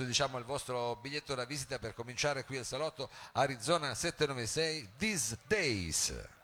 questo diciamo il vostro biglietto da visita per cominciare qui al salotto Arizona 796 These Days.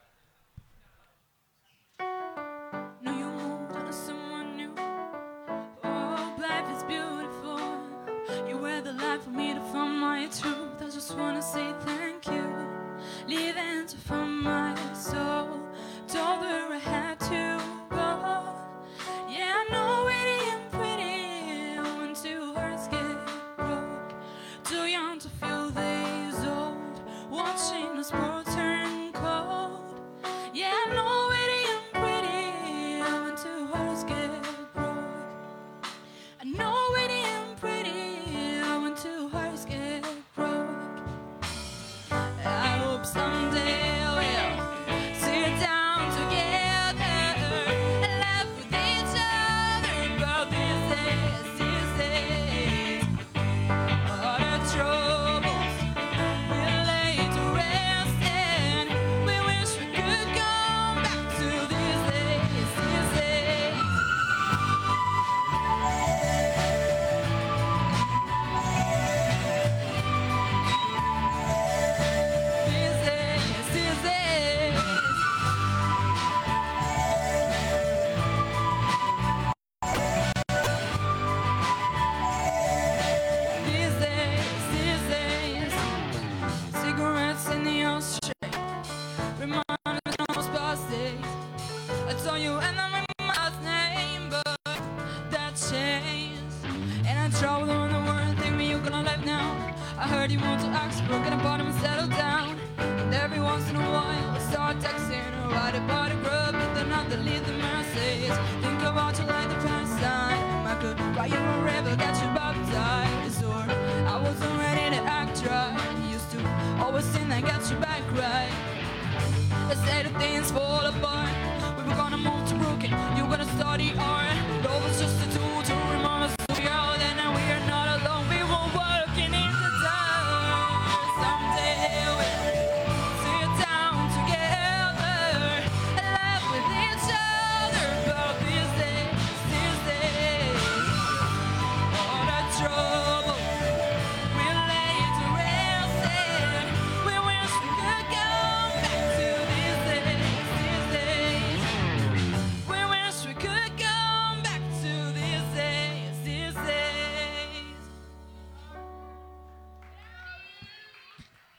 I heard you want to ask, broken apart and settle down. And every once in a while, I start texting or about a grub, but then I delete the message. Think about you like the past time. I could write you a river, get you baptized, or I wasn't ready to act right. Used to always think I got you back right. Say the things fall apart. We were gonna move to Brooklyn. You gonna study art.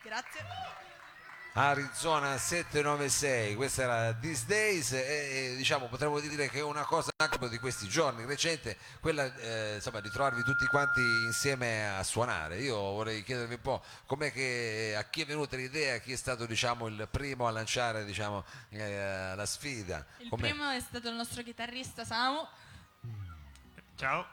Grazie. Arizona 796, questa era These Days e, e, diciamo potremmo dire che è una cosa anche di questi giorni recente, quella eh, insomma di trovarvi tutti quanti insieme a suonare. Io vorrei chiedervi un po' com'è che a chi è venuta l'idea, chi è stato diciamo il primo a lanciare diciamo eh, la sfida. Il Com'è? primo è stato il nostro chitarrista Samu. Ciao.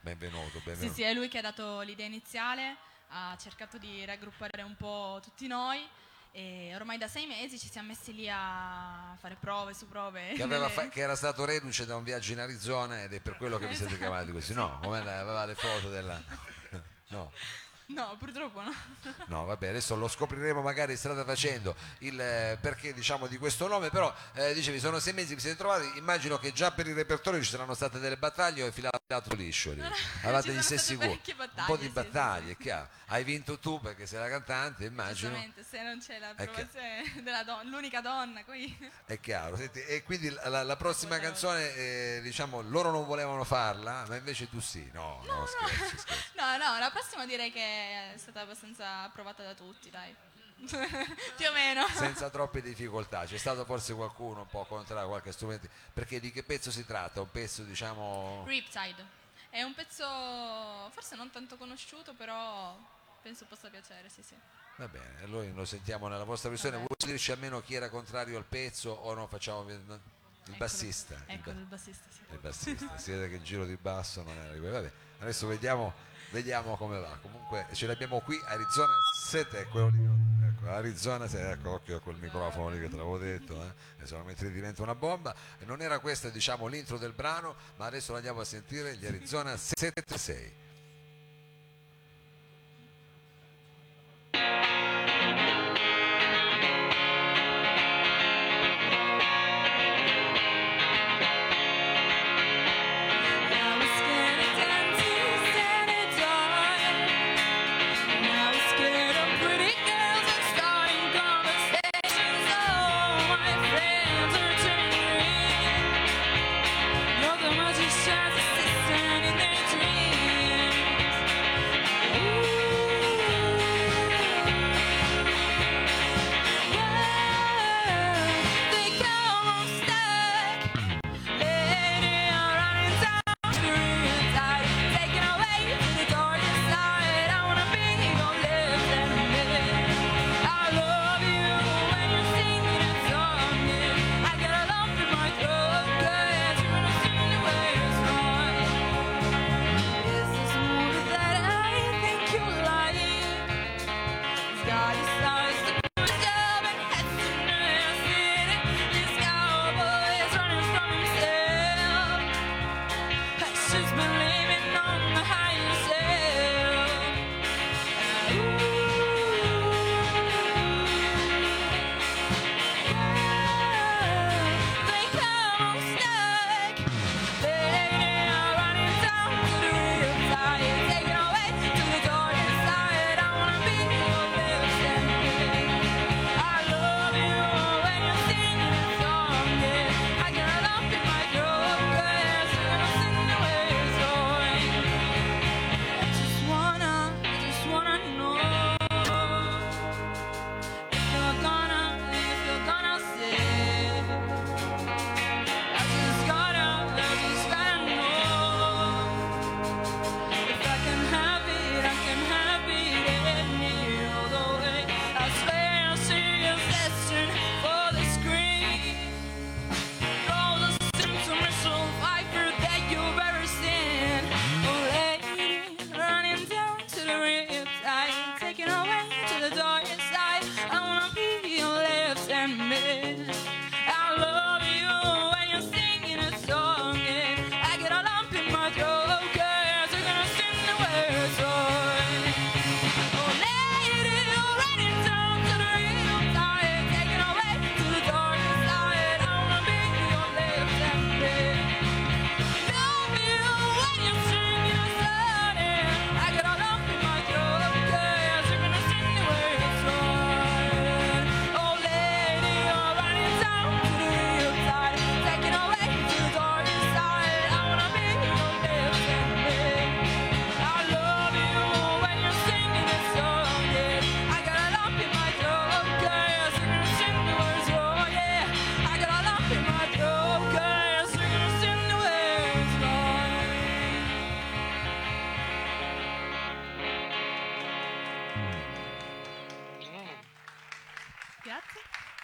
Benvenuto, Sì, benvenuto. sì, è lui che ha dato l'idea iniziale, ha cercato di raggruppare un po' tutti noi e ormai da sei mesi ci siamo messi lì a fare prove su prove. Che, fa- che era stato reduce da un viaggio in Arizona ed è per quello che vi siete chiamati così. No, come aveva le foto della... No. No, purtroppo no. No, vabbè, adesso lo scopriremo magari strada facendo il eh, perché diciamo di questo nome, però eh, dicevi sono sei mesi che vi siete trovati, immagino che già per il repertorio ci saranno state delle battaglie o è filato liscio lì. Avevate gli stessi parecchie un po' di sì, battaglie, sì. Hai vinto tu perché sei la cantante, immagino. Se non c'è l'approvazione della donna, l'unica donna qui. È chiaro, Senti, e quindi la, la- prossima canzone, eh, diciamo, loro non volevano farla, ma invece tu sì. No, no, scherzi, scherzi. No, no, la prossima direi che è stata abbastanza approvata da tutti, dai. Più o meno. Senza troppe difficoltà. C'è stato forse qualcuno un po' contrario, qualche strumento. Perché di che pezzo si tratta? Un pezzo, diciamo. Riptide. È un pezzo forse non tanto conosciuto, però penso possa piacere, sì, sì. Va bene, allora lo sentiamo nella vostra versione. Vuoi dirci almeno chi era contrario al pezzo o no? Facciamo il Eccolo. bassista. il Ecco ba- il bassista, sì. il bassista. Si vede che il giro di basso non era di quello. Vabbè, adesso vediamo, vediamo come va. Comunque ce l'abbiamo qui, Arizona 7, è quello lì. Ecco, Arizona 7, ecco, occhio quel microfono lì che te l'avevo detto, eh. E solamente diventa una bomba. Non era questa, diciamo, l'intro del brano, ma adesso lo andiamo a sentire, gli Arizona 76.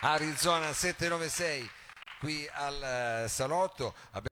Arizona 796 qui al eh, salotto.